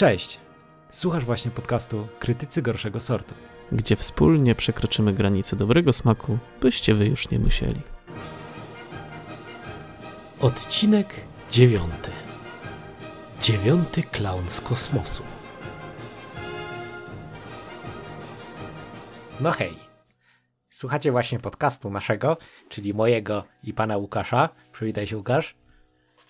Cześć! Słuchasz właśnie podcastu Krytycy Gorszego Sortu. Gdzie wspólnie przekroczymy granice dobrego smaku, byście wy już nie musieli. Odcinek dziewiąty. Dziewiąty klaun z kosmosu. No hej. Słuchacie właśnie podcastu naszego, czyli mojego i pana Łukasza. Przywitaj się Łukasz.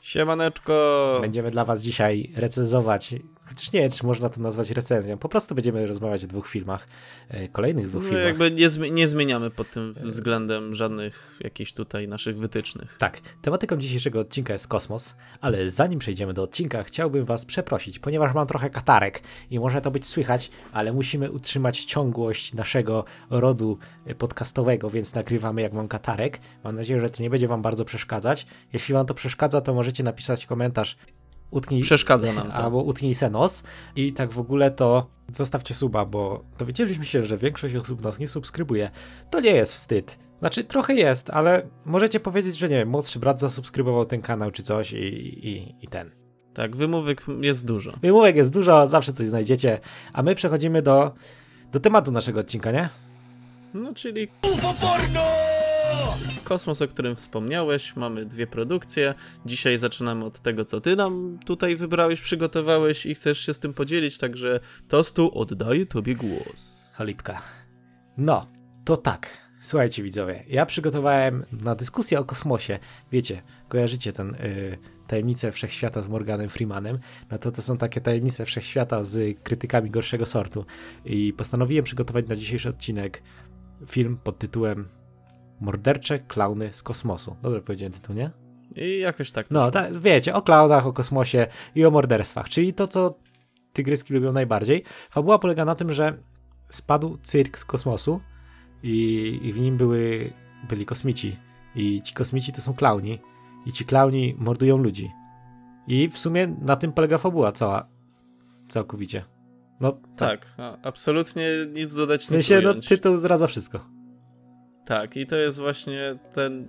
Siemaneczko! Będziemy dla was dzisiaj recenzować Chociaż nie wiem, czy można to nazwać recenzją. Po prostu będziemy rozmawiać o dwóch filmach, e, kolejnych dwóch no, filmach. Jakby nie, zmi nie zmieniamy pod tym względem żadnych jakichś tutaj naszych wytycznych. Tak, tematyką dzisiejszego odcinka jest kosmos, ale zanim przejdziemy do odcinka, chciałbym was przeprosić, ponieważ mam trochę katarek i może to być słychać, ale musimy utrzymać ciągłość naszego rodu podcastowego, więc nagrywamy jak mam katarek. Mam nadzieję, że to nie będzie wam bardzo przeszkadzać. Jeśli wam to przeszkadza, to możecie napisać komentarz Utnij, Przeszkadza nam to. Albo utnij se nos i tak w ogóle to zostawcie suba, bo dowiedzieliśmy się, że większość osób nas nie subskrybuje. To nie jest wstyd. Znaczy trochę jest, ale możecie powiedzieć, że nie wiem, młodszy brat zasubskrybował ten kanał czy coś i, i, i ten. Tak, wymówek jest dużo. Wymówek jest dużo, zawsze coś znajdziecie. A my przechodzimy do, do tematu naszego odcinka, nie? No, czyli... UFO porno! Kosmos, o którym wspomniałeś, mamy dwie produkcje. Dzisiaj zaczynamy od tego, co ty nam tutaj wybrałeś, przygotowałeś i chcesz się z tym podzielić, także Tostu oddaję tobie głos. Cholipka. No, to tak. Słuchajcie widzowie, ja przygotowałem na dyskusję o kosmosie, wiecie, kojarzycie ten y, tajemnice wszechświata z Morganem Freemanem, no to to są takie tajemnice wszechświata z krytykami gorszego sortu i postanowiłem przygotować na dzisiejszy odcinek film pod tytułem Mordercze klauny z kosmosu. Dobrze powiedziałem tytuł, nie? I jakoś tak. No, ta, wiecie, o klaunach, o kosmosie i o morderstwach, czyli to, co tygryski lubią najbardziej. Fabuła polega na tym, że spadł cyrk z kosmosu i, i w nim były, byli kosmici. I ci kosmici to są klauni. I ci klauni mordują ludzi. I w sumie na tym polega fabuła cała. Całkowicie. No, tak. tak absolutnie nic dodać, nie W sensie, no, tytuł zdradza wszystko. Tak, i to jest właśnie ten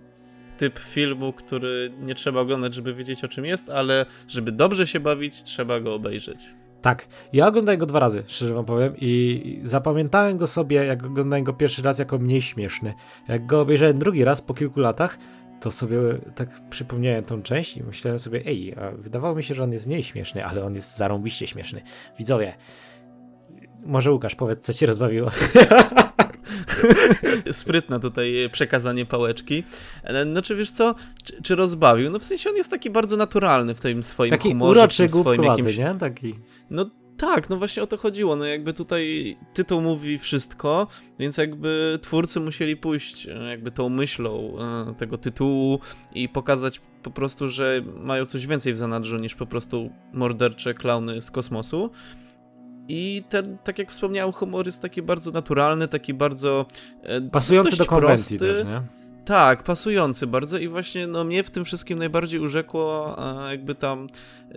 typ filmu, który nie trzeba oglądać, żeby wiedzieć o czym jest, ale żeby dobrze się bawić, trzeba go obejrzeć. Tak, ja oglądałem go dwa razy, szczerze wam powiem, i zapamiętałem go sobie, jak oglądałem go pierwszy raz, jako mniej śmieszny. Jak go obejrzałem drugi raz po kilku latach, to sobie tak przypomniałem tą część i myślałem sobie, ej, wydawało mi się, że on jest mniej śmieszny, ale on jest zarąbiście śmieszny. Widzowie, może Łukasz, powiedz, co cię rozbawiło. Sprytne tutaj przekazanie pałeczki. No czy wiesz co, czy, czy, rozbawił? No w sensie on jest taki bardzo naturalny w tym swoim taki humorze. Uroczy, w swoim jakimś... nie? Taki... No tak, no właśnie o to chodziło. No jakby tutaj tytuł mówi wszystko, więc jakby twórcy musieli pójść e, jakby tą myślą e, tego tytułu i pokazać po prostu, że mają coś więcej w zanadrzu niż po prostu mordercze klauny z kosmosu. I ten, tak jak wspomniałem, humor jest taki bardzo naturalny, taki bardzo. E, pasujący do konwencji prosty. też, nie? Tak, pasujący bardzo i właśnie no, mnie w tym wszystkim najbardziej urzekło jakby tam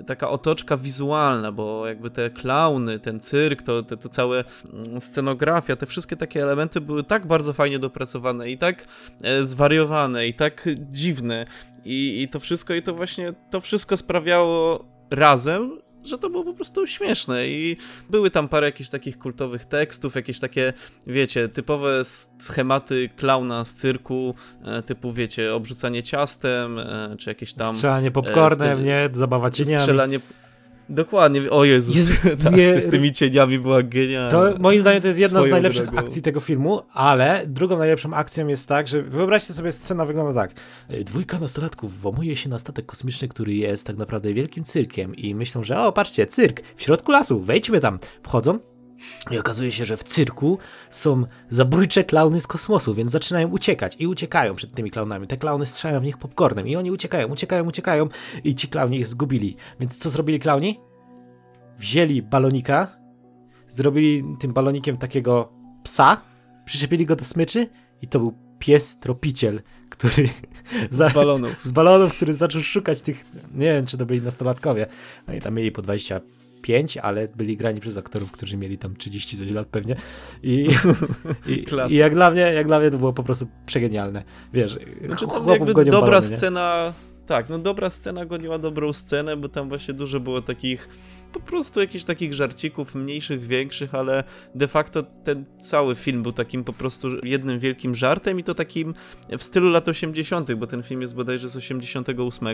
taka otoczka wizualna, bo jakby te klauny, ten cyrk, to, to, to całe mm, scenografia, te wszystkie takie elementy były tak bardzo fajnie dopracowane i tak e, zwariowane i tak dziwne i, i to wszystko i to właśnie to wszystko sprawiało razem, że to było po prostu śmieszne i były tam parę jakichś takich kultowych tekstów, jakieś takie, wiecie, typowe schematy klauna z cyrku, e, typu, wiecie, obrzucanie ciastem, e, czy jakieś tam... Strzelanie popcornem, e, nie? Zabawa cieniami. Strzelanie... Dokładnie, o Jezus, Jezu, tak, nie, z tymi cieniami była genialna. To moim zdaniem to jest jedna z najlepszych drogą. akcji tego filmu, ale drugą najlepszą akcją jest tak, że wyobraźcie sobie, scena wygląda tak. E, dwójka nastolatków włamuje się na statek kosmiczny, który jest tak naprawdę wielkim cyrkiem i myślą, że o, patrzcie, cyrk, w środku lasu, wejdźmy tam. Wchodzą, i okazuje się, że w cyrku są zabójcze klauny z kosmosu, więc zaczynają uciekać i uciekają przed tymi klaunami. Te klauny strzelają w nich popcornem i oni uciekają, uciekają, uciekają i ci klauni ich zgubili. Więc co zrobili klauni? Wzięli balonika, zrobili tym balonikiem takiego psa, przyczepili go do smyczy i to był pies tropiciel, który... Z balonów. Z balonów, który zaczął szukać tych... Nie wiem, czy to byli nastolatkowie. Oni tam mieli po 20 5, ale byli grani przez aktorów, którzy mieli tam 30 coś lat pewnie. I, i, i, jak, dla mnie, jak dla mnie to było po prostu przegenialne. Wiesz, znaczy, tam jakby dobra balony, scena tak, no dobra scena goniła dobrą scenę, bo tam właśnie dużo było takich po prostu jakichś takich żarcików, mniejszych, większych, ale de facto ten cały film był takim po prostu jednym wielkim żartem i to takim w stylu lat 80., bo ten film jest bodajże z 88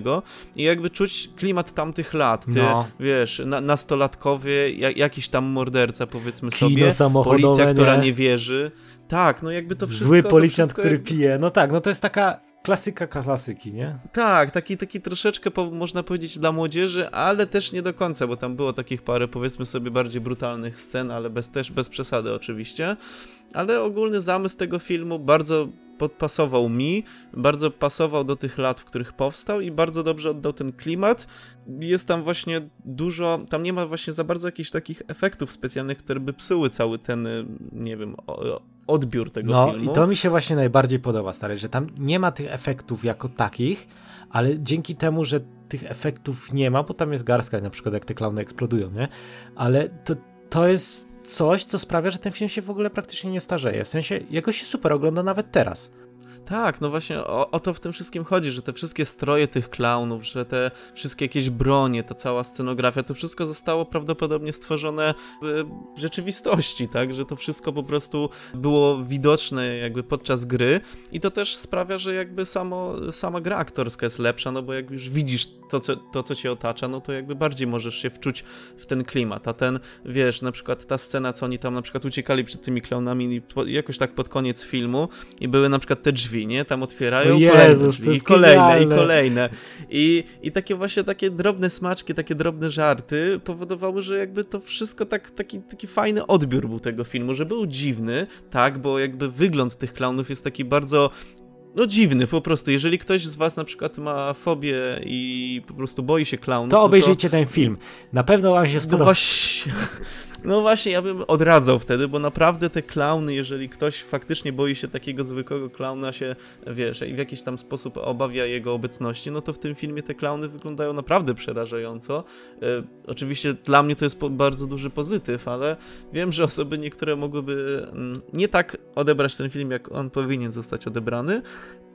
i jakby czuć klimat tamtych lat, ty, no. wiesz, na, nastolatkowie, jak, jakiś tam morderca powiedzmy Kino sobie, policja, która nie wierzy. Tak, no jakby to wszystko... Zły policjant, który pije, no tak, no to jest taka klasyka klasyki, nie? Tak, taki, taki troszeczkę po, można powiedzieć dla młodzieży, ale też nie do końca, bo tam było takich parę powiedzmy sobie bardziej brutalnych scen, ale bez, też bez przesady oczywiście. Ale ogólny zamysł tego filmu bardzo podpasował mi, bardzo pasował do tych lat, w których powstał i bardzo dobrze oddał ten klimat. Jest tam właśnie dużo, tam nie ma właśnie za bardzo jakichś takich efektów specjalnych, które by psuły cały ten, nie wiem, odbiór tego no, filmu. No i to mi się właśnie najbardziej podoba, stary, że tam nie ma tych efektów jako takich, ale dzięki temu, że tych efektów nie ma, bo tam jest garstka, na przykład jak te klauny eksplodują, nie? Ale to, to jest coś, co sprawia, że ten film się w ogóle praktycznie nie starzeje. W sensie, jego się super ogląda nawet teraz. Tak, no właśnie o, o, to w tym wszystkim chodzi, że te wszystkie stroje tych klaunów, że te wszystkie jakieś bronie, ta cała scenografia, to wszystko zostało prawdopodobnie stworzone w rzeczywistości, tak, że to wszystko po prostu było widoczne jakby podczas gry i to też sprawia, że jakby samo, sama gra aktorska jest lepsza, no bo jak już widzisz to co, to, co cię otacza, no to jakby bardziej możesz się wczuć w ten klimat, a ten, wiesz, na przykład ta scena, co oni tam na przykład uciekali przed tymi klaunami jakoś tak pod koniec filmu i były na przykład te drzwi, drzwi, nie? Tam otwierają Jezus, kolejne drzwi, i kolejne, genialne. i kolejne. I, I takie właśnie takie drobne smaczki, takie drobne żarty powodowały, że jakby to wszystko tak, taki, taki fajny odbiór był tego filmu, że był dziwny, tak, bo jakby wygląd tych klaunów jest taki bardzo no dziwny po prostu. Jeżeli ktoś z was na przykład ma fobię i po prostu boi się klaunów, to obejrzyjcie no to... ten film. Na pewno wam się no spodoba. No właśnie... No właśnie, ja bym odradzał wtedy, bo naprawdę te klauny, jeżeli ktoś faktycznie boi się takiego zwykłego klauna, się, wiesz, i w jakiś tam sposób obawia jego obecności, no to w tym filmie te klauny wyglądają naprawdę przerażająco. E, oczywiście dla mnie to jest bardzo duży pozytyw, ale wiem, że osoby niektóre mogłyby mm, nie tak odebrać ten film, jak on powinien zostać odebrany,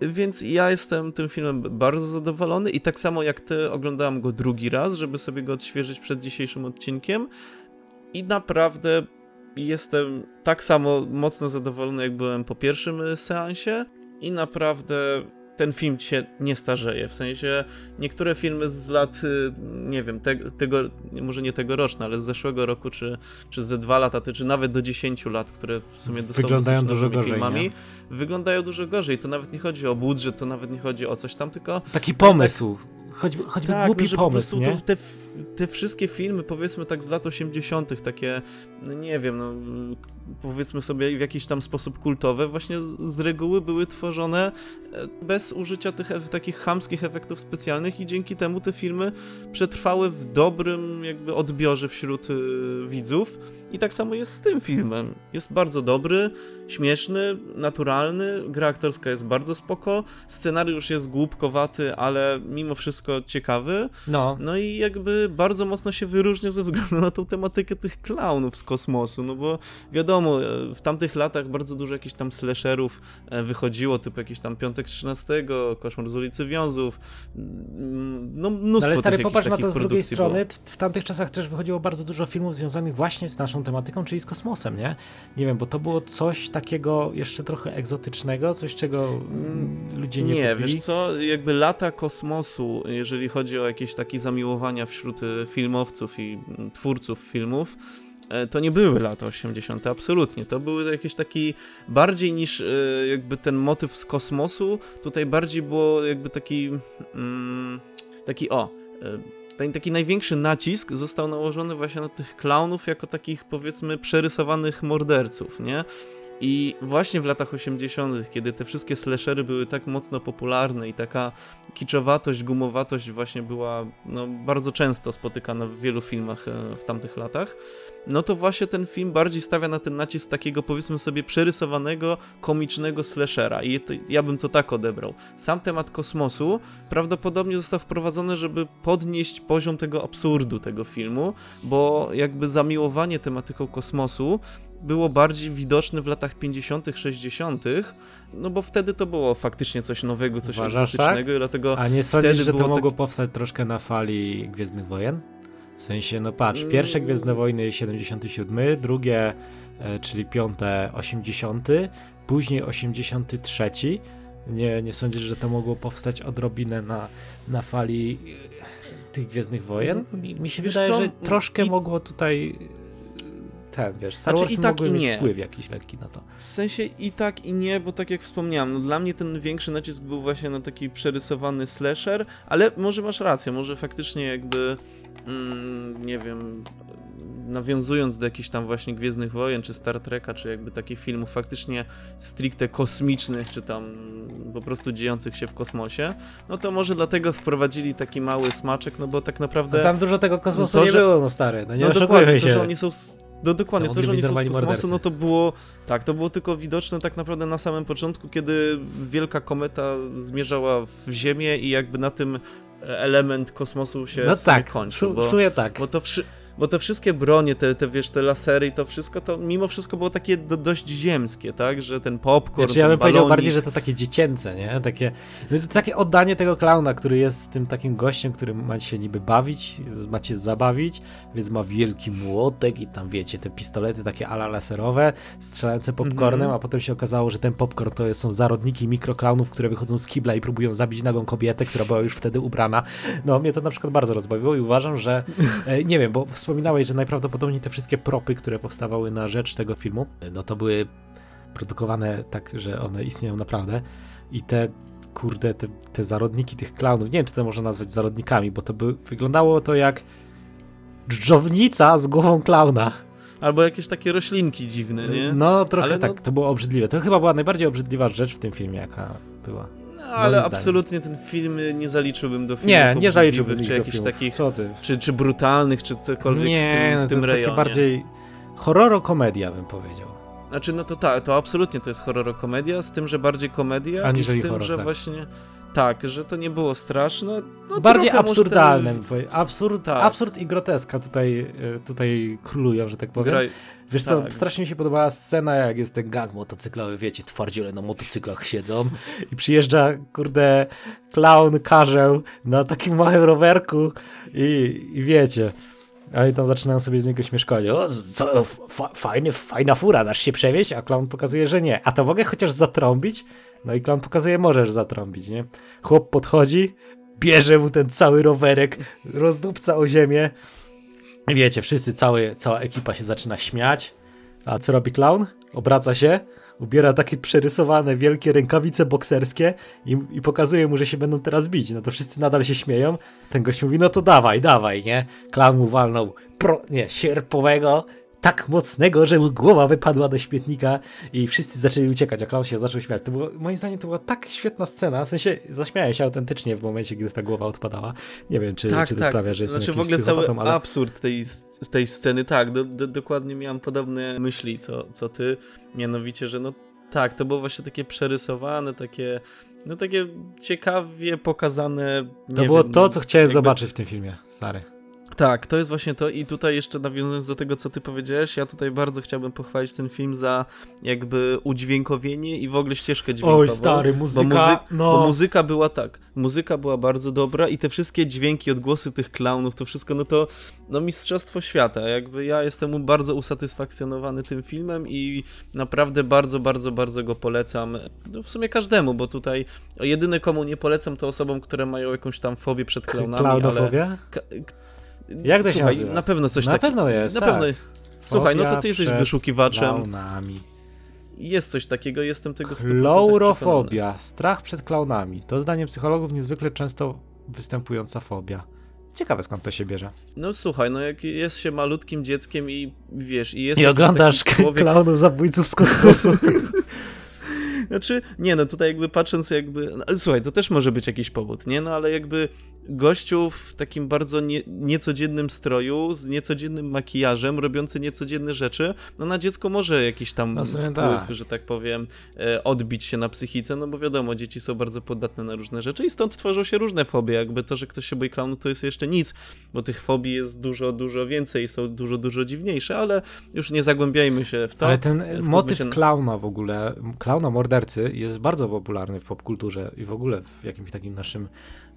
więc ja jestem tym filmem bardzo zadowolony i tak samo jak ty oglądałem go drugi raz, żeby sobie go odświeżyć przed dzisiejszym odcinkiem i naprawdę jestem tak samo mocno zadowolony, jak byłem po pierwszym seansie i naprawdę ten film się nie starzeje. W sensie niektóre filmy z lat, y, nie wiem, te, tego, może nie tegoroczne, ale z zeszłego roku, czy, czy ze dwa lata, czy nawet do 10 lat, które w sumie wyglądają dużo gorzej, filmami, nie? wyglądają dużo gorzej. To nawet nie chodzi o budżet, to nawet nie chodzi o coś tam, tylko... Taki pomysł. Choćby, choćby tak, głupi no, pomysł, nie? Te, te wszystkie filmy, powiedzmy tak z lat 80., takie, no nie wiem, no, powiedzmy sobie w jakiś tam sposób kultowe, właśnie z, reguły były tworzone e, bez użycia tych takich chamskich efektów specjalnych i dzięki temu te filmy przetrwały w dobrym jakby odbiorze wśród y, widzów i tak samo jest z tym filmem. Jest bardzo dobry, śmieszny, naturalny, gra aktorska jest bardzo spoko, scenariusz jest głupkowaty, ale mimo wszystko ciekawy. No. No i jakby bardzo mocno się wyróżnia ze względu na tą tematykę tych klaunów z kosmosu, no bo wiadomo, w tamtych latach bardzo dużo jakichś tam slasherów e, wychodziło, typu jakiś tam Piątek 13, Koszmar z ulicy Wiązów, mm, no mnóstwo no Ale stary, popatrz na to z drugiej strony, w tamtych czasach też wychodziło bardzo dużo filmów związanych właśnie z naszą tematyką, czyli z kosmosem, nie? Nie wiem, bo to było coś takiego jeszcze trochę egzotycznego, coś czego mm, ludzie nie Nie, wiesz co, jakby lata kosmosu, jeżeli chodzi o jakieś takie zamiłowania wśród e, filmowców i mm, twórców filmów, e, to nie były lata 80. absolutnie. To były jakiś taki bardziej niż e, jakby ten motyw z kosmosu, tutaj bardziej było jakby taki mm, taki o ten taki największy nacisk został nałożony właśnie na tych klaunów jako takich powiedzmy przerysowanych morderców, nie? I właśnie w latach 80., kiedy te wszystkie slashery były tak mocno popularne i taka kiczowatość, gumowatość właśnie była no, bardzo często spotykana w wielu filmach e, w tamtych latach, no to właśnie ten film bardziej stawia na ten nacisk takiego powiedzmy sobie przerysowanego, komicznego slashera i to, ja bym to tak odebrał. Sam temat kosmosu prawdopodobnie został wprowadzony, żeby podnieść poziom tego absurdu tego filmu, bo jakby zamiłowanie tematyką kosmosu było bardziej widoczne w latach 50., 60., no bo wtedy to było faktycznie coś nowego, coś Uważasz, egzotycznego tak? i dlatego. A nie sądzisz, że to mogło tak... powstać troszkę na fali Gwiezdnych Wojen? W sensie, no patrz, pierwsze mm. Gwiezdne Wojny 77, drugie, e, czyli piąte 80, później 83. Nie, nie sądzisz, że to mogło powstać odrobinę na, na fali e, tych Gwiezdnych Wojen? Mm. Mi, mi się wiesz wydaje, co? że troszkę I... mogło tutaj ten, wiesz, Star znaczy, Wars i tak, i nie. wpływ jakiś lekki na to. W sensie i tak i nie, bo tak jak wspomniałem, no dla mnie ten większy nacisk był właśnie na taki przerysowany slasher, ale może masz rację, może faktycznie jakby, mm, nie wiem, nawiązując do jakichś tam właśnie Gwiezdnych Wojen, czy Star Treka, czy jakby takich filmów faktycznie stricte kosmicznych, czy tam po prostu dziejących się w kosmosie, no to może dlatego wprowadzili taki mały smaczek, no bo tak naprawdę... No tam dużo tego kosmosu to, nie że... było, no stary, no nie no dokładnie, się. To, że oni są no dokładnie, to, że oni są z kosmosu, no to było, tak, to było tylko widoczne tak naprawdę na samym początku, kiedy wielka kometa zmierzała w Ziemię i jakby na tym element kosmosu się no tak, kończył. Bo, w sumie tak. Bo to wszy bo te wszystkie bronie, te, te wiesz, te lasery i to wszystko, to mimo wszystko było takie do, dość ziemskie, tak, że ten popcorn, znaczy, ja bym powiedział bardziej, że to takie dziecięce, nie, takie, no, takie oddanie tego klauna, który jest tym takim gościem, którym ma się niby bawić, macie zabawić, więc ma wielki młotek i tam wiecie, te pistolety takie ala laserowe, strzelające popcornem, mm -hmm. a potem się okazało, że ten popcorn to są zarodniki mikroklaunów, które wychodzą z kibla i próbują zabić nagą kobietę, która była już wtedy ubrana. No, mnie to na przykład bardzo rozbawiło i uważam, że, e, nie wiem, bo wspominałeś, że najprawdopodobniej te wszystkie propy, które powstawały na rzecz tego filmu, no to były produkowane tak, że one istnieją naprawdę i te kurde, te, te zarodniki tych klaunów, nie wiem, czy to można nazwać zarodnikami, bo to by, wyglądało to jak dżdżownica z głową klauna. Albo jakieś takie roślinki dziwne, nie? No, trochę Ale tak, no... to było obrzydliwe. To chyba była najbardziej obrzydliwa rzecz w tym filmie, jaka była ale absolutnie ten film nie zaliczyłbym do filmów Nie, nie zaliczyłbym czy jakichś takich? Czy, czy brutalnych, czy cokolwiek nie, w tym, w tym no, rejonie. Takie bardziej horror-komedia bym powiedział. Znaczy, no to tak, to absolutnie to jest horror-komedia, z tym, że bardziej komedia Aniżeli i z tym, horror, że tak. właśnie tak, że to nie było straszne. No, Bardziej absurdalne. Ten... Absurd, tak. absurd i groteska tutaj, e, tutaj królują, że tak powiem. Graj... Wiesz tak. co, strasznie mi się podobała scena, jak jest ten gang motocyklowy, wiecie, twardziele na motocyklach siedzą i przyjeżdża, kurde, clown, karzeł na takim małym rowerku i, i wiecie... A i tam zaczynają sobie z niego śmieszkować. O, co, fa, fajny, fajna fura, dasz się przewieźć? A clown pokazuje, że nie. A to mogę chociaż zatrąbić? No i klan pokazuje, możesz zatrąbić, nie? Chłop podchodzi, bierze mu ten cały rowerek, rozdupca o ziemię. Wiecie, wszyscy, cały, cała ekipa się zaczyna śmiać. A co robi clown? Obraca się, ubiera takie przerysowane wielkie rękawice bokserskie i, i, pokazuje mu, że się będą teraz bić. No to wszyscy nadal się śmieją. Ten gość mówi, no to dawaj, dawaj, nie? Clown mu walnął pro, nie, sierpowego, tak mocnego, że mu głowa wypadła do śmietnika i wszyscy zaczęli uciekać, a Klaus się zaczął śmiać. To było, moim zdaniem to była tak świetna scena, w sensie zaśmiałem się autentycznie w momencie, gdy ta głowa odpadała. Nie wiem, czy, tak, czy to tak. sprawia, że jestem Znaczy w ogóle cały ale... absurd tej, tej sceny, tak, do, do, dokładnie miałem podobne myśli, co, co ty, mianowicie, że no tak, to było właśnie takie przerysowane, takie no takie ciekawie pokazane. To było wiem, to, co chciałem jakby... zobaczyć w tym filmie, stary. Tak, to jest właśnie to i tutaj jeszcze nawiązując do tego, co ty powiedziałeś, ja tutaj bardzo chciałbym pochwalić ten film za jakby udźwiękowienie i w ogóle ścieżkę dźwiękową. Oj, stary, muzyka, bo, muzy no. bo muzyka była tak, muzyka była bardzo dobra i te wszystkie dźwięki, odgłosy tych klaunów, to wszystko, no to no mistrzostwo świata, jakby ja jestem bardzo usatysfakcjonowany tym filmem i naprawdę bardzo, bardzo, bardzo go polecam, no w sumie każdemu, bo tutaj jedyne komu nie polecam to osobom, które mają jakąś tam fobię przed klaunami, ale... Jak to się Słuchaj, nazywa? na pewno coś takiego. Na pewno jest, Na tak. pewno. Słuchaj, no to ty jesteś wyszukiwaczem. Klaunami. Jest coś takiego, jestem tego Klaurofobia, strach przed klaunami. To zdaniem psychologów niezwykle często występująca fobia. Ciekawe skąd to się bierze. No słuchaj, no jak jest się malutkim dzieckiem i wiesz, i jest. I oglądasz człowiek... klaunów zabójców z kosmosu. Znaczy, nie no, tutaj jakby patrząc jakby, no, słuchaj, to też może być jakiś powód, nie? No ale jakby gościu w takim bardzo nie, niecodziennym stroju, z niecodziennym makijażem, robiący niecodzienne rzeczy, no na dziecko może jakiś tam no, wpływ, tak. że tak powiem, e, odbić się na psychice, no bo wiadomo, dzieci są bardzo podatne na różne rzeczy i stąd tworzą się różne fobie, jakby to, że ktoś się boi klaunu, to jest jeszcze nic, bo tych fobii jest dużo, dużo więcej i są dużo, dużo dziwniejsze, ale już nie zagłębiajmy się w to. Ale ten motyw się... klauna w ogóle, klauna mordercy jest bardzo popularny w popkulturze i w ogóle w jakimś takim naszym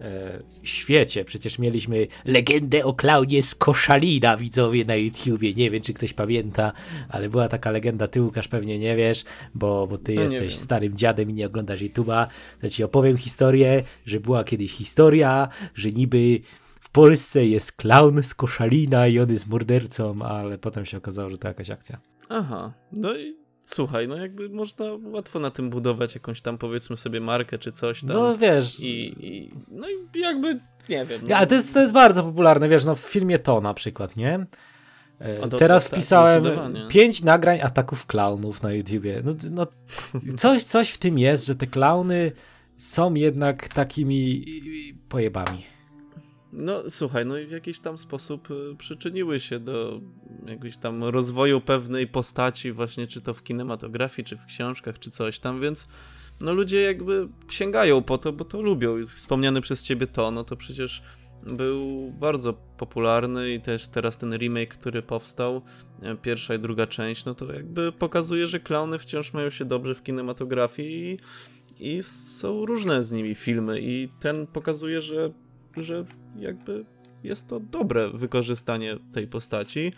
e, świecie. Przecież mieliśmy legendę o klaunie z Koszalina, widzowie na YouTubie. Nie wiem, czy ktoś pamięta, ale była taka legenda, ty Łukasz pewnie nie wiesz, bo, bo ty no jesteś starym dziadem i nie oglądasz YouTube'a. To ci opowiem historię, że była kiedyś historia, że niby w Polsce jest klaun z Koszalina i on jest mordercą, ale potem się okazało, że to jakaś akcja. Aha, no i słuchaj, no jakby można łatwo na tym budować jakąś tam powiedzmy sobie markę czy coś tam. No wiesz. I, i no i jakby, nie wiem. No. Ale to jest, to jest bardzo popularne, wiesz, no w filmie to na przykład, nie? E, Teraz tak, wpisałem pięć nagrań ataków klaunów na YouTubie. No, no, coś, coś w tym jest, że te klauny są jednak takimi pojebami. No słuchaj, no i w jakiś tam sposób y, przyczyniły się do jakiegoś tam rozwoju pewnej postaci, właśnie czy to w kinematografii, czy w książkach, czy coś tam, więc no ludzie jakby sięgają po to, bo to lubią. Wspomniany przez ciebie to, no to przecież był bardzo popularny i też teraz ten remake, który powstał, e, pierwsza i druga część, no to jakby pokazuje, że klauny wciąż mają się dobrze w kinematografii i, i są różne z nimi filmy i ten pokazuje, że że jakby jest to dobre wykorzystanie tej postaci,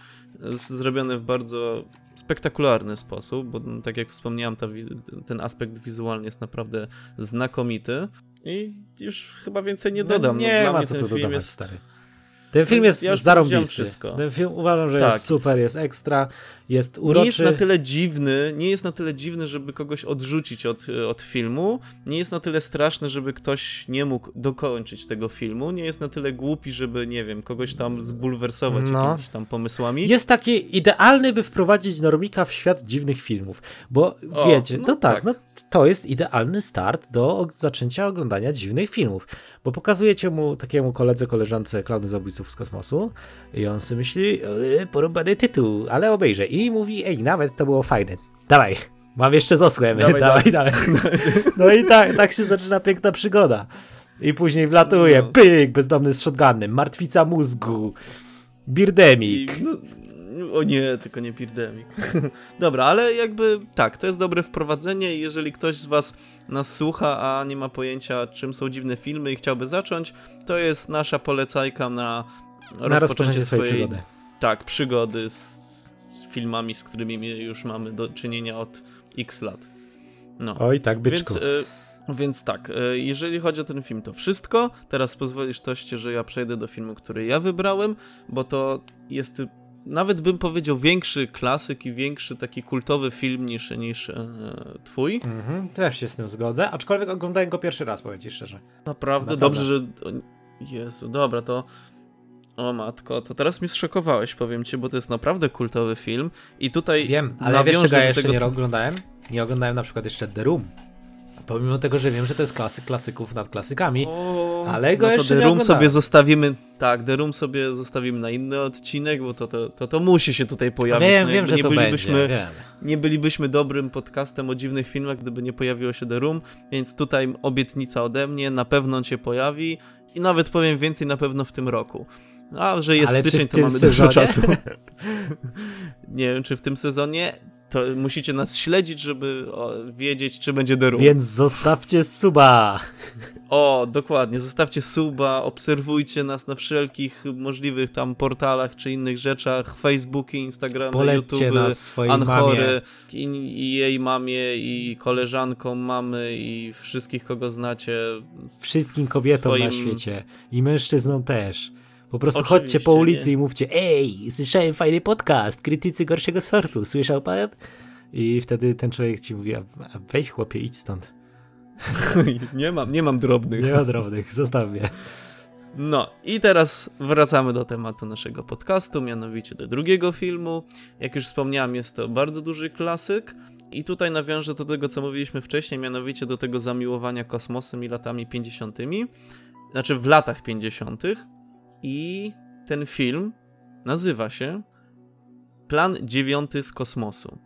zrobione w bardzo spektakularny sposób, bo tak jak wspomniałem, ten aspekt wizualny jest naprawdę znakomity i już chyba więcej nie no dodam. No, nie ma co tu dodawać, jest... stary. Ten film jest ja zarąbisty. Ten film uważam, że tak. jest super, jest ekstra, jest uroczy. Nie jest na tyle dziwny, nie jest na tyle dziwny, żeby kogoś odrzucić od, od filmu, nie jest na tyle straszny, żeby ktoś nie mógł dokończyć tego filmu, nie jest na tyle głupi, żeby, nie wiem, kogoś tam zbulwersować no. jakimiś tam pomysłami. Jest taki idealny, by wprowadzić normika w świat dziwnych filmów, bo o, wiecie, no, no tak, tak, no to jest idealny start do zaczęcia oglądania dziwnych filmów, bo pokazujecie mu takiemu koledze, koleżance Klauny Zabójców z Kosmosu i on sobie myśli, porąbany tytuł, ale obejrzę i i mówi, ej, nawet to było fajne. Dawaj, mam jeszcze z osłem, dawaj, dawaj, dawaj. No i tak, tak się zaczyna piękna przygoda. I później wlatuje, no. pyk, bezdomny z shotgunem, martwica mózgu, birdemik. I, no, o nie, tylko nie birdemik. Dobra, ale jakby tak, to jest dobre wprowadzenie i jeżeli ktoś z was nas słucha, a nie ma pojęcia czym są dziwne filmy i chciałby zacząć, to jest nasza polecajka na, na rozpoczęcie, rozpoczęcie swojej, swojej przygody. Tak, przygody z filmami, z którymi już mamy do czynienia od x lat. No. Oj, tak, byczku. Więc, y, więc tak, y, jeżeli chodzi o ten film, to wszystko. Teraz pozwolisz toście, że ja przejdę do filmu, który ja wybrałem, bo to jest nawet bym powiedział większy klasyk i większy taki kultowy film niż, niż e, twój. Mhm, też się z tym zgodzę, aczkolwiek oglądałem go pierwszy raz, powiem ci szczerze. Naprawdę? Naprawdę. Dobrze, że... Jezu, dobra, to o matko, to teraz mi zszokowałeś, powiem ci, bo to jest naprawdę kultowy film i tutaj... Wiem, ale wiesz czego ja jeszcze tego, nie oglądałem? Nie oglądałem na przykład jeszcze The Room. Pomimo tego, że wiem, że to jest klasyk klasyków nad klasykami, o, ale go no jeszcze The Room nie sobie zostawimy, tak, The Room sobie zostawimy na inny odcinek, bo to, to, to, to musi się tutaj pojawić. Wiem, no, wiem, że nie to bylibyśmy, będzie, wiem. Nie bylibyśmy dobrym podcastem o dziwnych filmach, gdyby nie pojawiło się The Room, więc tutaj obietnica ode mnie, na pewno się pojawi i nawet powiem więcej na pewno w tym roku. A, że jest Ale styczeń, to mamy sezonie? dużo czasu. nie wiem, czy w tym sezonie. To musicie nas śledzić, żeby wiedzieć, czy będzie The Room. Więc zostawcie suba. O, dokładnie. Zostawcie suba, obserwujcie nas na wszelkich możliwych tam portalach czy innych rzeczach. Facebooki, Instagramy, Polećcie YouTube, nas swojej Anchory i, i, jej mamie, i koleżankom mamy, i wszystkich, kogo znacie. Wszystkim kobietom swoim... na świecie. I mężczyznom też. Po prostu Oczywiście, chodźcie po ulicy nie? i mówcie, ej, słyszałem fajny podcast, krytycy gorszego sortu, słyszał pan? I wtedy ten człowiek ci mówi, a weź chłopie, idź stąd. nie mam, nie mam drobnych. Nie ma drobnych, zostaw mnie. No i teraz wracamy do tematu naszego podcastu, mianowicie do drugiego filmu. Jak już wspomniałem, jest to bardzo duży klasyk I tutaj nawiążę do tego, co mówiliśmy wcześniej, mianowicie do tego zamiłowania kosmosem i latami 50. Znaczy w latach 50. I ten film nazywa się Plan dziewiąty z kosmosu.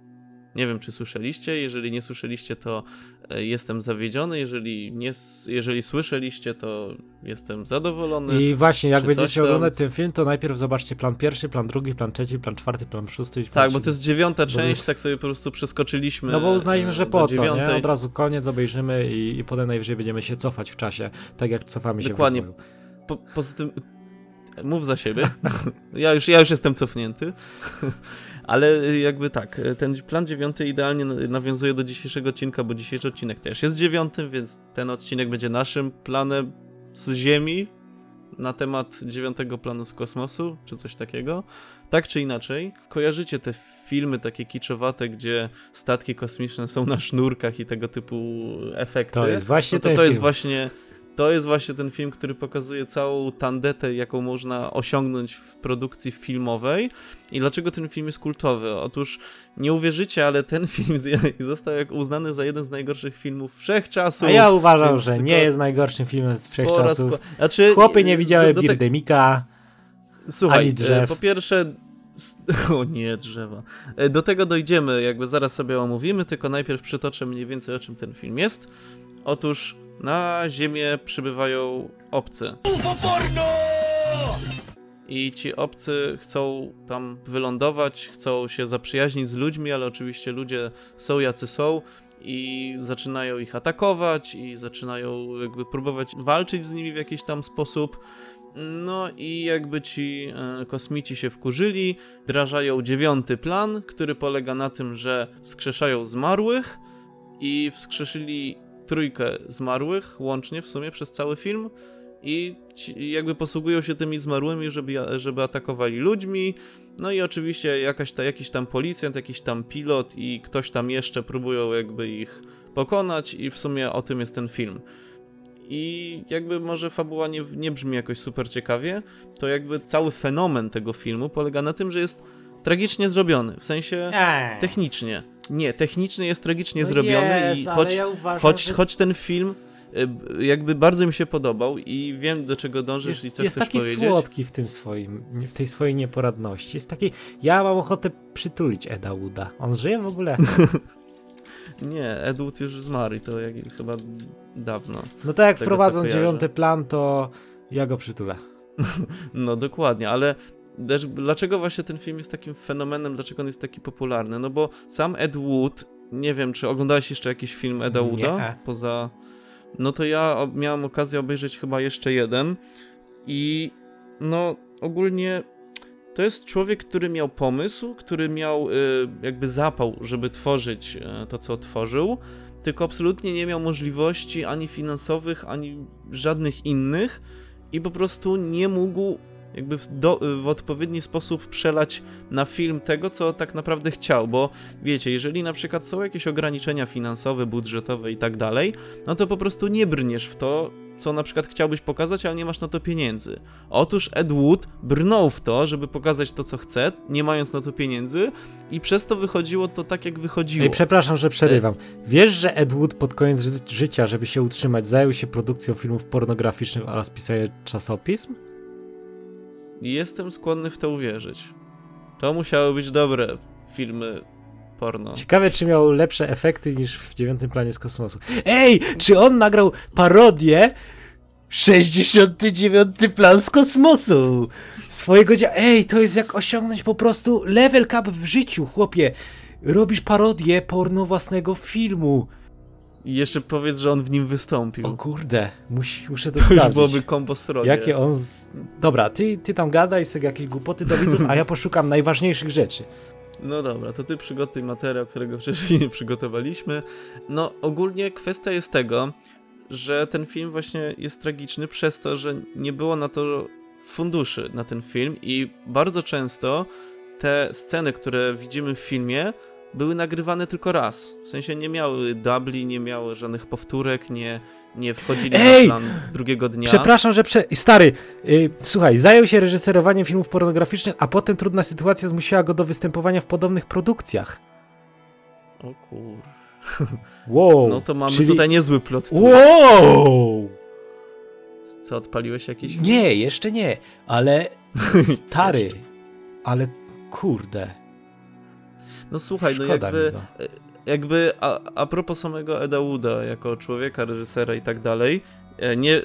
Nie wiem, czy słyszeliście. Jeżeli nie słyszeliście, to e, jestem zawiedziony. Jeżeli, nie, jeżeli słyszeliście, to jestem zadowolony. I właśnie, jak będziecie tam... oglądać ten film, to najpierw zobaczcie plan pierwszy, plan drugi, plan trzeci, plan czwarty, plan szósty. Plan tak, bo to jest dziewiąta część, jest... tak sobie po prostu przeskoczyliśmy. No bo uznaliśmy, że po co, dziewiątej. nie? Od razu koniec, obejrzymy i, i potem najwyżej będziemy się cofać w czasie, tak jak cofamy się Dokładnie. w Po, poza tym, mów za siebie. ja, już, ja już jestem cofnięty. Ale jakby tak, ten plan dziewiąty idealnie nawiązuje do dzisiejszego odcinka, bo dzisiejszy odcinek też jest dziewiątym, więc ten odcinek będzie naszym planem z Ziemi na temat dziewiątego planu z kosmosu, czy coś takiego. Tak czy inaczej, kojarzycie te filmy takie kiczowate, gdzie statki kosmiczne są na sznurkach i tego typu efekty. To jest właśnie no to, to jest właśnie to jest właśnie ten film, który pokazuje całą tandetę, jaką można osiągnąć w produkcji filmowej. I dlaczego ten film jest kultowy? Otóż nie uwierzycie, ale ten film został jak uznany za jeden z najgorszych filmów wszechczasów. A ja uważam, że nie jest najgorszym filmem z wszechczasów. Znaczy, Chłopy nie widziały do, do Birdemika, Słuchaj, ani drzew. po pierwsze o nie, drzewa. E, do tego dojdziemy, jakby zaraz sobie omówimy, tylko najpierw przytoczę mniej więcej o czym ten film jest. Otóż na Ziemię przybywają obcy. I ci obcy chcą tam wylądować, chcą się zaprzyjaźnić z ludźmi, ale oczywiście ludzie są jacy są i zaczynają ich atakować i zaczynają jakby próbować walczyć z nimi w jakiś tam sposób. No i jakby ci e, kosmici się wkurzyli, drażają dziewiąty plan, który polega na tym, że wskrzeszają zmarłych i wskrzeszyli trójkę zmarłych łącznie w sumie przez cały film i jakby posługują się tymi zmarłymi, żeby, żeby atakowali ludźmi. No i oczywiście jakaś ta, jakiś tam policjant, jakiś tam pilot i ktoś tam jeszcze próbują jakby ich pokonać i w sumie o tym jest ten film. I jakby może fabuła nie, nie brzmi jakoś super ciekawie, to jakby cały fenomen tego filmu polega na tym, że jest tragicznie zrobiony, w sensie technicznie. Nie, technicznie jest tragicznie no zrobiony jest, i choć, ja uważam, choć, że... choć ten film y, jakby bardzo mi się podobał i wiem do czego dążysz jest, i co jest chcesz powiedzieć. Taki słodki w tym swoim, w tej swojej nieporadności. Jest taki, ja mam ochotę przytulić Eda Wooda. On żyje w ogóle? nie, Ed Wood już zmarł i to jak, chyba dawno. No tak jak wprowadzą dziewiąty plan, to ja go przytulę. no dokładnie, ale dlaczego właśnie ten film jest takim fenomenem, dlaczego on jest taki popularny? No bo sam Ed Wood, nie wiem, czy oglądałeś jeszcze jakiś film Eda Wooda? Nie. Poza... No to ja miałem okazję obejrzeć chyba jeszcze jeden i no ogólnie to jest człowiek, który miał pomysł, który miał y, jakby zapał, żeby tworzyć y, to, co tworzył, tylko absolutnie nie miał możliwości ani finansowych, ani żadnych innych i po prostu nie mógł jakby w, do, w, odpowiedni sposób przelać na film tego, co tak naprawdę chciał, bo wiecie, jeżeli na przykład są jakieś ograniczenia finansowe, budżetowe i tak dalej, no to po prostu nie brniesz w to, co na przykład chciałbyś pokazać, ale nie masz na to pieniędzy. Otóż Ed Wood brnął w to, żeby pokazać to, co chce, nie mając na to pieniędzy i przez to wychodziło to tak, jak wychodziło. Ej, przepraszam, że przerywam. Wiesz, że Ed Wood pod koniec ży życia, żeby się utrzymać, zajął się produkcją filmów pornograficznych oraz pisaniem czasopism? Jestem skłonny w to uwierzyć. To musiały być dobre filmy porno. Ciekawe, czy miał lepsze efekty niż w dziewiątym planie z kosmosu. Ej, czy on nagrał parodię 69 plan z kosmosu swojego dzia... Ej, to jest jak osiągnąć po prostu level cap w życiu, chłopie. Robisz parodię porno własnego filmu. I jeszcze powiedz, że on w nim wystąpił. O kurde, musi, muszę to, to sprawdzić. już byłoby kombo srogie. Jakie on... Z... Dobra, ty, ty tam gadaj sobie jakieś głupoty do widzów, a ja poszukam najważniejszych rzeczy. No dobra, to ty przygotuj materiał, którego wcześniej nie przygotowaliśmy. No ogólnie kwestia jest tego, że ten film właśnie jest tragiczny przez to, że nie było na to funduszy na ten film i bardzo często te sceny, które widzimy w filmie, były nagrywane tylko raz. W sensie nie miały dubli, nie miały żadnych powtórek, nie, nie wchodzili Ej! na plan drugiego dnia. Przepraszam, że prze... Stary, yy, słuchaj, zajął się reżyserowaniem filmów pornograficznych, a potem trudna sytuacja zmusiła go do występowania w podobnych produkcjach. O kur... Wow! No to mamy czyli... tutaj niezły plot. Wow! Co, odpaliłeś jakiś? Nie, jeszcze nie, ale stary, ale kurde. No słuchaj, no Szkoda no jakby, jakby a, a propos samego Eda Wooda jako człowieka, reżysera i tak dalej, e, nie,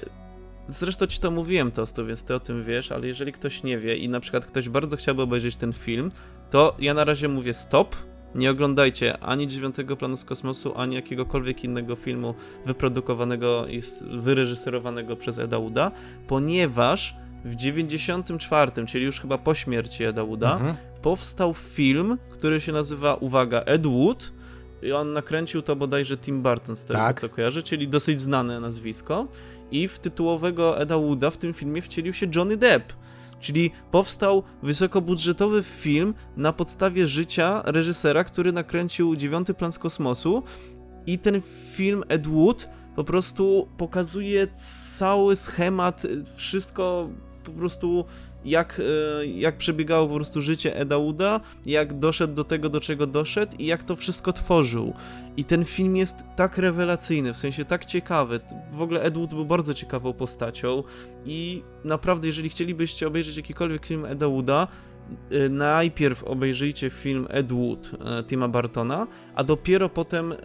Zresztą ci to mówiłem, Tosto, więc ty o tym wiesz, ale jeżeli ktoś nie wie i na przykład ktoś bardzo chciałby obejrzeć ten film, to ja na razie mówię stop, nie oglądajcie ani Dziewiątego Planu z Kosmosu, ani jakiegokolwiek innego filmu wyprodukowanego i wyreżyserowanego przez Eda Wooda, ponieważ w 94, czyli już chyba po śmierci Eda Wooda, mhm. Powstał film, który się nazywa, uwaga, Ed Wood, i on nakręcił to bodajże Tim Burton, z tego tak. co kojarzę, czyli dosyć znane nazwisko. I w tytułowego Eda Wooda w tym filmie wcielił się Johnny Depp. Czyli powstał wysokobudżetowy film na podstawie życia reżysera, który nakręcił Dziewiąty Plan z Kosmosu. I ten film Ed Wood po prostu pokazuje cały schemat, wszystko po prostu jak, e, jak przebiegało po prostu życie Eda Wooda, jak doszedł do tego, do czego doszedł i jak to wszystko tworzył. I ten film jest tak rewelacyjny, w sensie tak ciekawy. W ogóle Ed Wood był bardzo ciekawą postacią i naprawdę, jeżeli chcielibyście obejrzeć jakikolwiek film Eda Wooda, Y, najpierw obejrzyjcie film Ed Wood y, Tima Bartona, a dopiero potem y,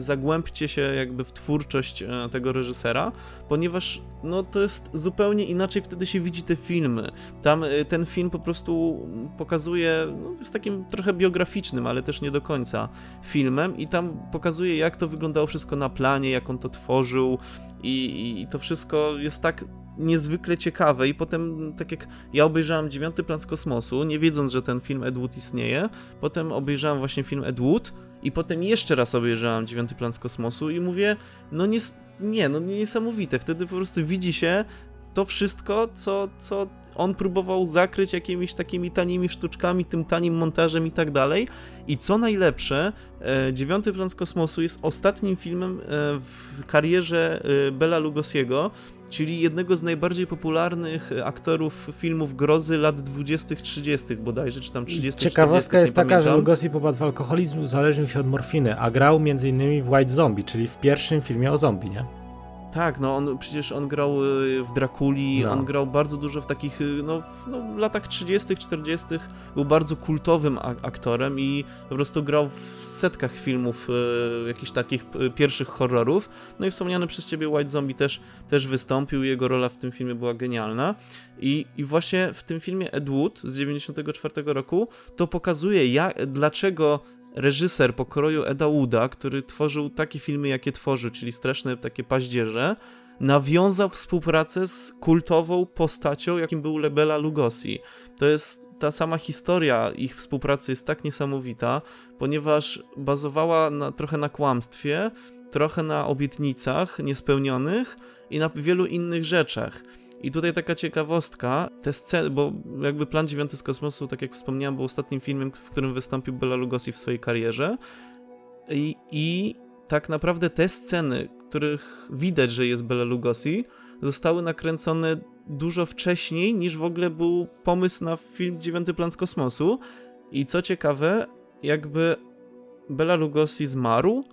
zagłębcie się jakby w twórczość tego reżysera, ponieważ no to jest zupełnie inaczej wtedy się widzi te filmy. Tam ten film po prostu pokazuje, no jest takim trochę biograficznym, ale też nie do końca filmem i tam pokazuje jak to wyglądało wszystko na planie, jak on to tworzył i, i to wszystko jest tak niezwykle ciekawe i potem, tak jak ja obejrzałem Dziewiąty Plan z Kosmosu, nie wiedząc, że ten film Ed Wood istnieje, potem obejrzałem właśnie film Ed Wood i potem jeszcze raz obejrzałem Dziewiąty Plan z Kosmosu i mówię, no nie, nie no niesamowite, wtedy po prostu widzi się to wszystko, co, co on próbował zakryć jakimiś takimi tanimi sztuczkami, tym tanim montażem i tak dalej. I co najlepsze, e, Dziewiąty Plan z Kosmosu jest ostatnim filmem e, w karierze e, Bela Lugosiego, czyli jednego z najbardziej popularnych aktorów filmów grozy lat 20-30 bodajże, czy tam 30 Ciekawostka 40, jest taka, pamiętam. że Lugosi popadł w alkoholizm i uzależnił się od morfiny, a grał m.in. w White Zombie, czyli w pierwszym filmie o zombie, nie? Tak, no on przecież on grał y, w Drakuli, no. on grał bardzo dużo w takich, y, no, no w latach 30., 40. był bardzo kultowym aktorem i po prostu grał w setkach filmów y, jakichś takich pierwszych horrorów. No i wspomniany przez ciebie White Zombie też, też wystąpił, jego rola w tym filmie była genialna. I, I właśnie w tym filmie Ed Wood z 94 roku to pokazuje, jak, dlaczego reżyser pokroju Eda Wooda, który tworzył takie filmy, jakie tworzył, czyli straszne takie paździerze, nawiązał współpracę z kultową postacią, jakim był Lebela Lugosi. To jest ta sama historia ich współpracy jest tak niesamowita, ponieważ bazowała na, trochę na kłamstwie, trochę na obietnicach niespełnionych i na wielu innych rzeczach. I tutaj taka ciekawostka, te sceny, bo jakby Plan 9 z kosmosu, tak jak wspomniałem, był ostatnim filmem, w którym wystąpił Bela Lugosi w swojej karierze. I, I tak naprawdę te sceny, których widać, że jest Bela Lugosi, zostały nakręcone dużo wcześniej niż w ogóle był pomysł na film Dziewiąty Plan z Kosmosu. I co ciekawe, jakby Bela Lugosi zmarł,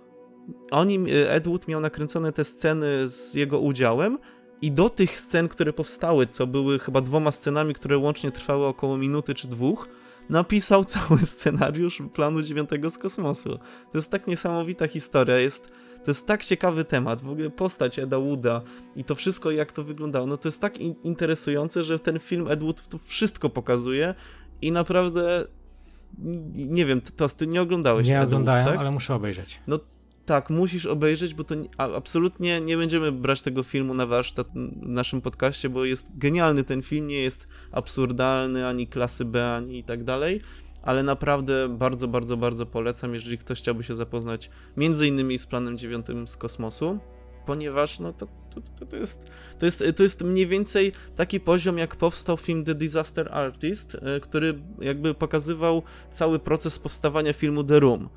oni, Ed Wood miał nakręcone te sceny z jego udziałem, i do tych scen, które powstały, co były chyba dwoma scenami, które łącznie trwały około minuty czy dwóch, napisał cały scenariusz planu dziewiątego z kosmosu. To jest tak niesamowita historia, jest, to jest tak ciekawy temat, w ogóle postać Eda Wooda i to wszystko jak to wyglądało, no to jest tak in interesujące, że ten film Ed Wood to wszystko pokazuje i naprawdę nie wiem, to ty nie oglądałeś Nie oglądałem, tak? ale muszę obejrzeć. No tak, musisz obejrzeć, bo to absolutnie nie będziemy brać tego filmu na warsztat w naszym podcaście, bo jest genialny ten film, nie jest absurdalny, ani klasy B, ani i tak dalej, ale naprawdę bardzo, bardzo, bardzo polecam, jeżeli ktoś chciałby się zapoznać między innymi z planem dziewiątym z kosmosu, ponieważ no to, to, to, jest, to, jest, to jest mniej więcej taki poziom, jak powstał film The Disaster Artist, e, który jakby pokazywał cały proces powstawania filmu The Room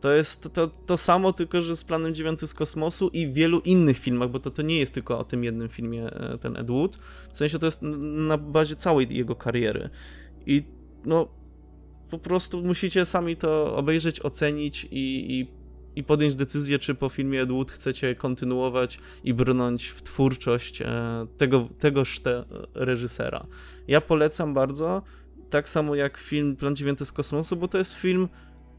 to jest to, to samo, tylko że z planem 9 z kosmosu i w wielu innych filmach, bo to, to nie jest tylko o tym jednym filmie e, ten Ed Wood. W sensie to jest na bazie całej jego kariery. I no, po prostu musicie sami to obejrzeć, ocenić i, i, i podjąć decyzję, czy po filmie Ed Wood chcecie kontynuować i brnąć w twórczość e, tego, tegoż te reżysera. Ja polecam bardzo, tak samo jak film Plan 9 z kosmosu, bo to jest film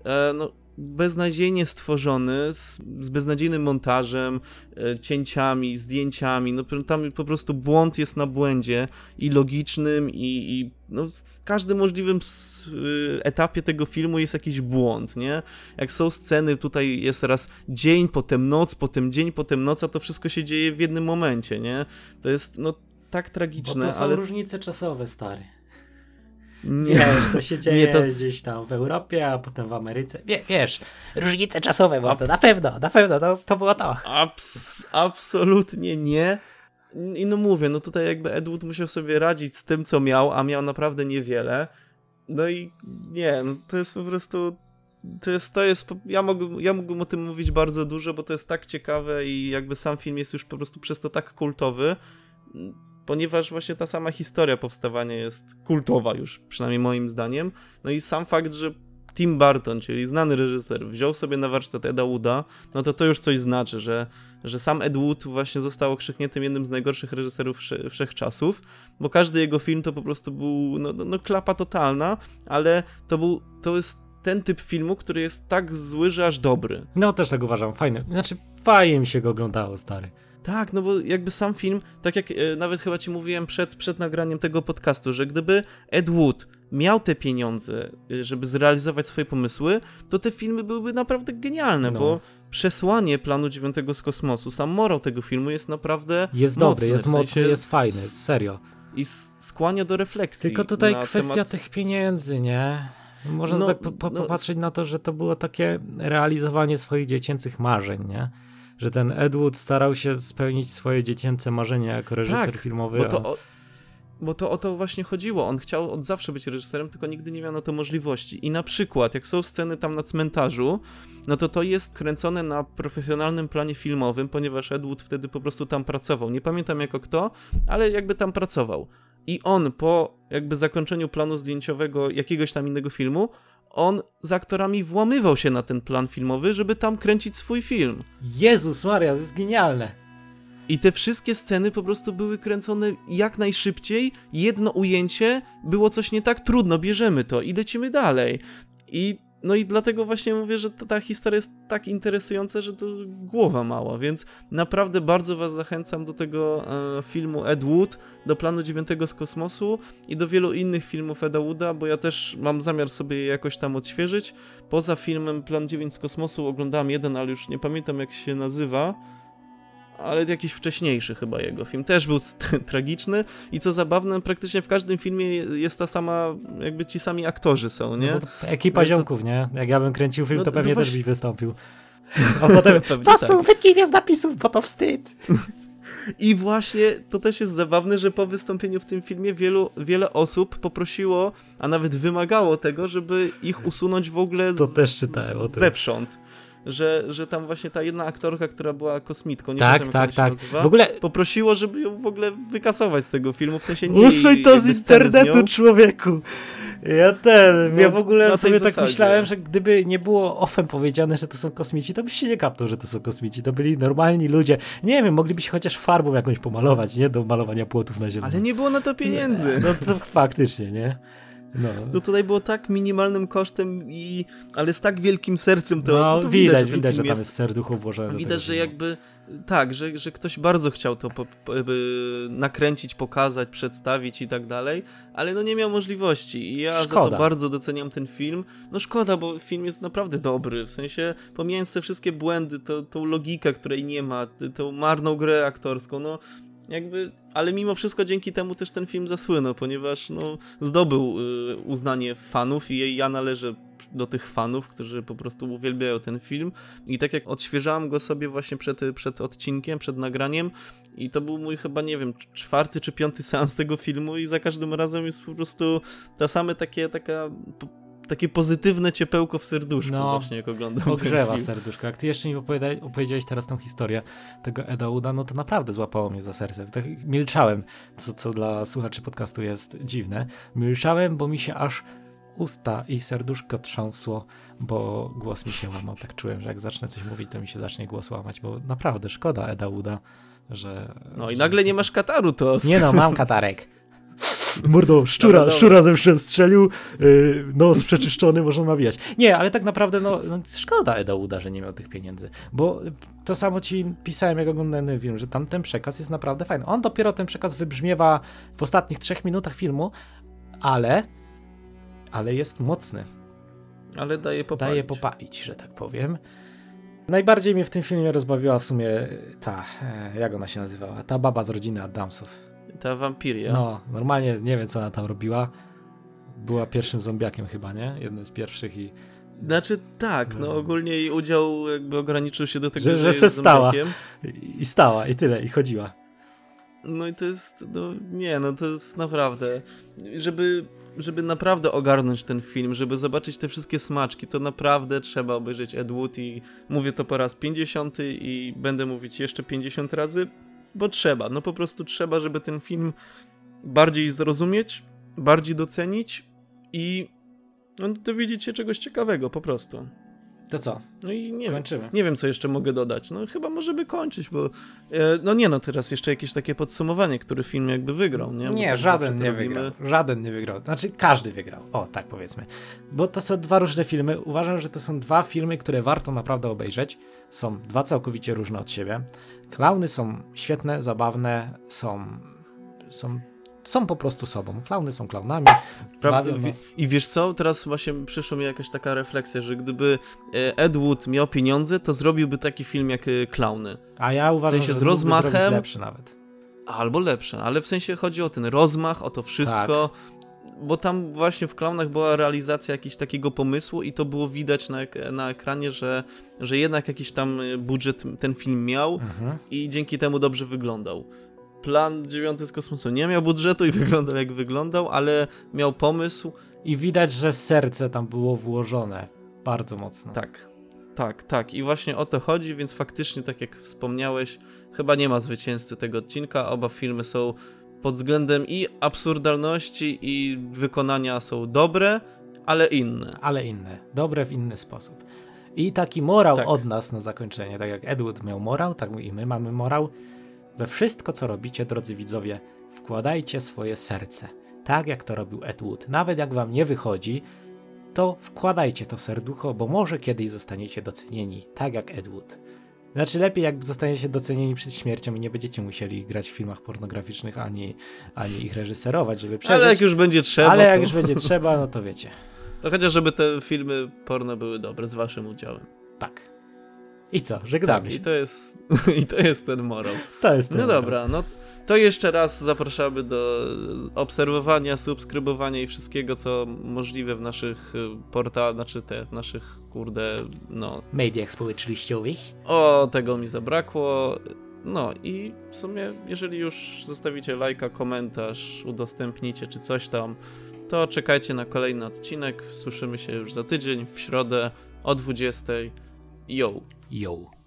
e, no, beznadziejnie stworzony, z, z beznadziejnym montażem, e, cięciami, zdjęciami. No, tam po prostu błąd jest na błędzie i logicznym, i, i no, w każdym możliwym e, etapie tego filmu jest jakiś błąd, nie? Jak są sceny, tutaj jest raz dzień, potem noc, potem dzień, potem noc, a to wszystko się dzieje w jednym momencie, nie? To jest no tak tragiczne, Bo to są ale... różnice czasowe, stary. Nie, wiesz, to się dzieje to... gdzieś tam w Europie, a potem w Ameryce. Wie, wiesz, różnice czasowe, bo to na pewno, na pewno to, to było to. Abs absolutnie nie. I no mówię, no tutaj jakby Edward musiał sobie radzić z tym, co miał, a miał naprawdę niewiele. No i nie, no to jest po prostu to jest, to jest, ja, mógłbym, ja mógłbym o tym mówić bardzo dużo, bo to jest tak ciekawe i jakby sam film jest już po prostu przez to tak kultowy, ponieważ właśnie ta sama historia powstawania jest kultowa już, przynajmniej moim zdaniem. No i sam fakt, że Tim Burton, czyli znany reżyser, wziął sobie na warsztat Eda Wooda, no to to już coś znaczy, że, że sam Ed Wood właśnie został okrzykniętym jednym z najgorszych reżyserów wsze, wszechczasów, bo każdy jego film to po prostu był, no, no, no klapa totalna, ale to był, to jest ten typ filmu, który jest tak zły, że aż dobry. No też tak uważam, fajny. Znaczy, fajnie mi się go oglądało, stary. Tak, no bo jakby sam film, tak jak e, nawet chyba ci mówiłem przed, przed nagraniem tego podcastu, że gdyby Ed Wood miał te pieniądze, e, żeby zrealizować swoje pomysły, to te filmy byłyby naprawdę genialne, no. bo przesłanie planu dziewiątego z kosmosu, sam morał tego filmu jest naprawdę Jest mocny, dobry, jest w sensie mocny, jest fajny, serio. I skłania do refleksji. Tylko tutaj kwestia temat... tych pieniędzy, nie? Można no, tak po, po, no, popatrzeć na to, że to było takie realizowanie swoich dziecięcych marzeń, nie? Że ten Edward starał się spełnić swoje dziecięce marzenia jako reżyser tak, filmowy. Bo to, o, bo to o to właśnie chodziło. On chciał od zawsze być reżyserem, tylko nigdy nie miał na to możliwości. I na przykład, jak są sceny tam na cmentarzu, no to to jest kręcone na profesjonalnym planie filmowym, ponieważ Edward wtedy po prostu tam pracował. Nie pamiętam jako kto, ale jakby tam pracował. I on po jakby zakończeniu planu zdjęciowego jakiegoś tam innego filmu, on z aktorami włamywał się na ten plan filmowy, żeby tam kręcić swój film. Jezus Maria, to jest genialne. I te wszystkie sceny po prostu były kręcone jak najszybciej. Jedno ujęcie było coś nie tak trudno, bierzemy to i lecimy dalej. I no i dlatego właśnie mówię, że ta, historia jest tak interesująca, że to głowa mała, więc naprawdę bardzo was zachęcam do tego e, filmu Ed Wood, do planu dziewiątego z kosmosu i do wielu innych filmów Eda Wooda, bo ja też mam zamiar sobie je jakoś tam odświeżyć. Poza filmem Plan 9 z kosmosu oglądałem jeden, ale już nie pamiętam jak się nazywa ale jakiś wcześniejszy chyba jego film. Też był tragiczny i co zabawne, praktycznie w każdym filmie jest ta sama, jakby ci sami aktorzy są, nie? No ekipa ziomków, nie? Jak ja bym kręcił film, no, to pewnie też byś wystąpił. A potem, co z tak. wytknij mnie z napisów, bo to wstyd. I właśnie to też jest zabawne, że po wystąpieniu w tym filmie wielu, wiele osób poprosiło, a nawet wymagało tego, żeby ich usunąć w ogóle z, to też czytałem o tym. zewsząd że, że tam właśnie ta jedna aktorka, która była kosmitką, nie tak, pamiętam, tak, tak. Nazywa, w ogóle poprosiło, żeby ją w ogóle wykasować z tego filmu, w sensie nie Usuń to z internetu, z człowieku! Ja ten, no, ja w ogóle sobie tak zasadzie. myślałem, że gdyby nie było ofem powiedziane, że to są kosmici, to byś się nie kapnął, że to są kosmici. To byli normalni ludzie. Nie wiem, mogliby się chociaż farbą jakąś pomalować, nie? Do malowania płotów na zielono. Ale nie było na to pieniędzy. No to faktycznie, nie? No. no tutaj było tak minimalnym kosztem i ale z tak wielkim sercem to, no, to widać, widać, widać że tam jest serducho włożone. Widać, że jakby tak, że, że ktoś bardzo chciał to po, po, nakręcić, pokazać, przedstawić i tak dalej, ale no nie miał możliwości i ja szkoda. za to bardzo doceniam ten film. No szkoda, bo film jest naprawdę dobry, w sensie pomijając te wszystkie błędy, to, tą logikę, której nie ma, tą marną grę aktorską, no jakby, ale mimo wszystko dzięki temu też ten film zasłynął, ponieważ no, zdobył y, uznanie fanów i ja należę do tych fanów, którzy po prostu uwielbiają ten film. I tak jak odświeżałem go sobie właśnie przed, przed odcinkiem, przed nagraniem i to był mój chyba, nie wiem, czwarty czy piąty seans tego filmu i za każdym razem jest po prostu ta same takie, taka takie pozytywne ciepełko w serduszku no, właśnie, jak oglądam Ogrzewa serduszko. Jak ty jeszcze mi opowiedziałeś teraz tą historię tego Eda Uda, no to naprawdę złapało mnie za serce. Tak milczałem, co, co dla słuchaczy podcastu jest dziwne. Milczałem, bo mi się aż usta i serduszko trząsło, bo głos mi się łamał. Tak czułem, że jak zacznę coś mówić, to mi się zacznie głos łamać, bo naprawdę szkoda Eda Uda, że... No i nagle nie masz kataru, to... Nie no, mam katarek. Mordo, szczura, dobra, szczura ze wszem strzelił, yy, nos przeczyszczony, można nawijać. Nie, ale tak naprawdę, no, no, szkoda Eda Uda, że nie miał tych pieniędzy, bo to samo ci pisałem, jak oglądałem film, że tam ten przekaz jest naprawdę fajny. On dopiero ten przekaz wybrzmiewa w ostatnich trzech minutach filmu, ale, ale jest mocny. Ale daje popalić. Daje popalić, że tak powiem. Najbardziej mnie w tym filmie rozbawiła w sumie ta, e, jak ona się nazywała, ta baba z rodziny Adamsów. Ta wampiria. No, normalnie nie wiem, co ona tam robiła. Była pierwszym zombiakiem chyba, nie? Jednym z pierwszych i... Znaczy tak, no, no ogólnie jej udział jakby ograniczył się do tego, że, że, że se stała. I, stała, i tyle, i chodziła. No i to jest, no nie, no to jest naprawdę, żeby, żeby naprawdę ogarnąć ten film, żeby zobaczyć te wszystkie smaczki, to naprawdę trzeba obejrzeć Ed Wood i mówię to po raz 50 i będę mówić jeszcze 50 razy, bo trzeba, no po prostu trzeba, żeby ten film bardziej zrozumieć, bardziej docenić i no, dowiedzieć się czegoś ciekawego po prostu. To co? No i nie Kończymy. Wiem, nie wiem, co jeszcze mogę dodać. No chyba możemy kończyć, bo e, no nie no, teraz jeszcze jakieś takie podsumowanie, który film jakby wygrał, nie? Nie, żaden nie robimy... wygrał. Żaden nie wygrał. Znaczy każdy wygrał. O, tak powiedzmy. Bo to są dwa różne filmy. Uważam, że to są dwa filmy, które warto naprawdę obejrzeć. Są dwa całkowicie różne od siebie. Klauny są świetne, zabawne, są, są, są po prostu sobą. Klauny są klaunami. I wiesz co, teraz właśnie przyszła mi jakaś taka refleksja, że gdyby e, Ed Wood miał pieniądze, to zrobiłby taki film jak e, Klauny. A ja uważam, w sensie że z rozmachem lepszy nawet. Albo lepsze, ale w sensie chodzi o ten rozmach, o to wszystko. Tak bo tam właśnie w Klaunach była realizacja jakiegoś takiego pomysłu i to było widać na, na ekranie, że, że jednak jakiś tam y, budżet ten film miał mhm. i dzięki temu dobrze wyglądał. Plan dziewiąty z kosmosu nie miał budżetu i wyglądał jak wyglądał, ale miał pomysł. I widać, że serce tam było włożone bardzo mocno. Tak, tak, tak. I właśnie o to chodzi, więc faktycznie, tak jak wspomniałeś, chyba nie ma zwycięzcy tego odcinka. Oba filmy są pod względem i absurdalności, i wykonania są dobre, ale inne. Ale inne. Dobre w inny sposób. I taki morał tak. od nas na zakończenie, tak jak Edward miał morał, tak i my mamy morał. We wszystko, co robicie, drodzy widzowie, wkładajcie swoje serce. Tak jak to robił Edward. Nawet jak wam nie wychodzi, to wkładajcie to serducho, bo może kiedyś zostaniecie docenieni, tak jak Edward. Znaczy lepiej jak zostaniecie docenieni przed śmiercią i nie będziecie musieli grać w filmach pornograficznych ani, ani ich reżyserować, żeby przeżyć. Ale jak już będzie trzeba. Ale jak to... już będzie trzeba, no to wiecie. To chociaż żeby te filmy porno były dobre z waszym udziałem. Tak. I co? Żegnamy tak, się. I to jest, i to jest ten morał. To jest ten No morał. dobra, no to jeszcze raz zapraszamy do obserwowania, subskrybowania i wszystkiego, co możliwe w naszych y, portalach, znaczy te, w naszych, kurde, no... Mediach społecznościowych. O, tego mi zabrakło. No i w sumie, jeżeli już zostawicie lajka, komentarz, udostępnicie czy coś tam, to czekajcie na kolejny odcinek. Słyszymy się już za tydzień, w środę o 20. Yo. Yo.